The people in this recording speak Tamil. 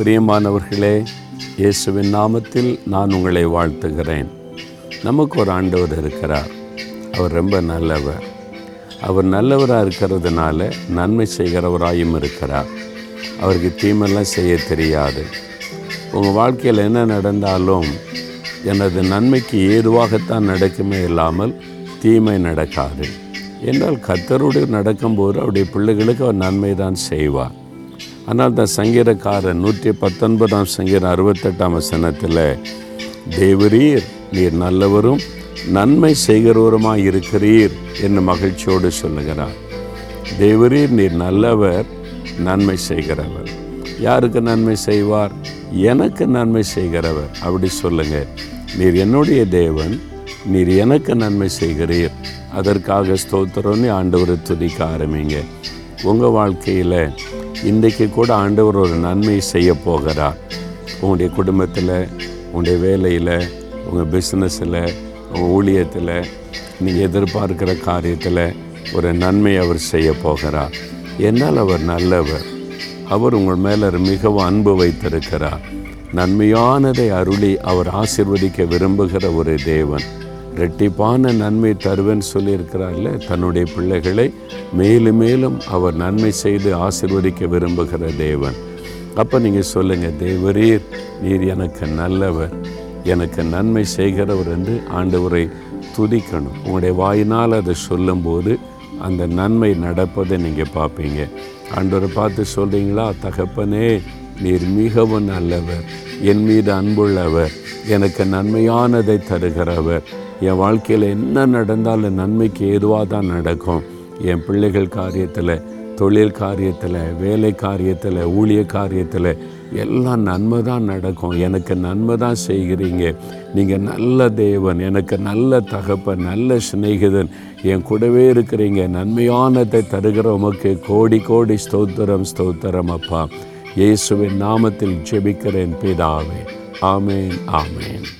பிரியமானவர்களே இயேசுவின் நாமத்தில் நான் உங்களை வாழ்த்துகிறேன். நமக்கு ஒரு ஆண்டவர் இருக்கிறார். அவர் ரொம்ப நல்லவர். அவர் நல்லவராக இருக்கிறதுனால நன்மை செய்கிறவராயும் இருக்கிறார். அவருக்கு தீமெல்லாம் செய்ய தெரியாது. உங்கள் வாழ்க்கையில் என்ன நடந்தாலும் எனது நன்மைக்கு ஏதுவாகத்தான் நடக்குமே இல்லாமல் தீமை நடக்காது. என்றால் கத்தரோடு நடக்கும்போது அவருடைய பிள்ளைகளுக்கு அவர் நன்மை தான் செய்வார். ஆனால் தான் சங்கீதக்காரன் நூற்றி பத்தொன்பதாம் சங்கீதம் அறுபத்தெட்டாம் வசனத்தில் தேவரீர் நீர் நல்லவரும் நன்மை செய்கிறவருமாய் இருக்கிறீர் என்று மகிழ்ச்சியோடு சொல்லுகிறார். தேவரீர் நீர் நல்லவர் நன்மை செய்கிறவர். யாருக்கு நன்மை செய்வார்? எனக்கு நன்மை செய்கிறவர். அப்படி சொல்லுங்க. நீர் என்னுடைய தேவன் நீர் எனக்கு நன்மை செய்கிறீர். அதற்காக ஸ்தோத்திரம்னு ஆண்டவரை துதிக்க ஆரம்பிங்க. உங்கள் வாழ்க்கையில் இன்றைக்கு கூட ஆண்டவர் ஒரு நன்மை செய்ய போகிறார். உங்களுடைய குடும்பத்தில் உங்களுடைய வேலையில் உங்கள் பிஸ்னஸில் உங்கள் ஊழியத்தில் நீங்கள் எதிர்பார்க்கிற காரியத்தில் ஒரு நன்மை அவர் செய்ய போகிறார். என்னால் அவர் நல்லவர். அவர் உங்கள் மேலே மிகவும் அன்பு வைத்திருக்கிறார். நன்மையானதை அருளி அவர் ஆசிர்வதிக்க விரும்புகிற ஒரு தேவன். ரெட்டிப்பான நன்மை தருவேன்னு சொல்லியிருக்கிறார்ல தன்னுடைய பிள்ளைகளை. மேலும் மேலும் அவர் நன்மை செய்து ஆசிர்வதிக்க விரும்புகிற தேவன். அப்போ நீங்கள் சொல்லுங்கள் தேவரீர் நீர் எனக்கு நல்லவர். எனக்கு நன்மை செய்கிறவர் என்று ஆண்டவரை துதிக்கணும். உங்களுடைய வாயினால் அதை சொல்லும்போது அந்த நன்மை நடப்பதை நீங்கள் பார்ப்பீங்க. ஆண்டவரை பார்த்து சொல்கிறீங்களா தகப்பனே நீர் மிகவும் நல்லவர். என் மீது அன்புள்ளவர். எனக்கு நன்மையானதை தருகிறவர். என் வாழ்க்கையில் என்ன நடந்தாலும் நன்மைக்கு ஏதுவாக தான் நடக்கும். என் பிள்ளைகள் காரியத்தில் தொழில் காரியத்தில் வேலை காரியத்தில் ஊழிய காரியத்தில் எல்லாம் நன்மை தான் நடக்கும். எனக்கு நன்மை தான் செய்கிறீங்க. நீங்கள் நல்ல தேவன் எனக்கு நல்ல தகப்பன் நல்ல சிநேகிதன். என் கூடவே இருக்கிறீங்க. நன்மையானதை தருகிற உமக்கு கோடி கோடி ஸ்தோத்திரம் ஸ்தோத்திரம் அப்பா. இயேசுவின் நாமத்தில் ஜெபிக்கிறேன் பிதாவே. ஆமேன் ஆமேன்.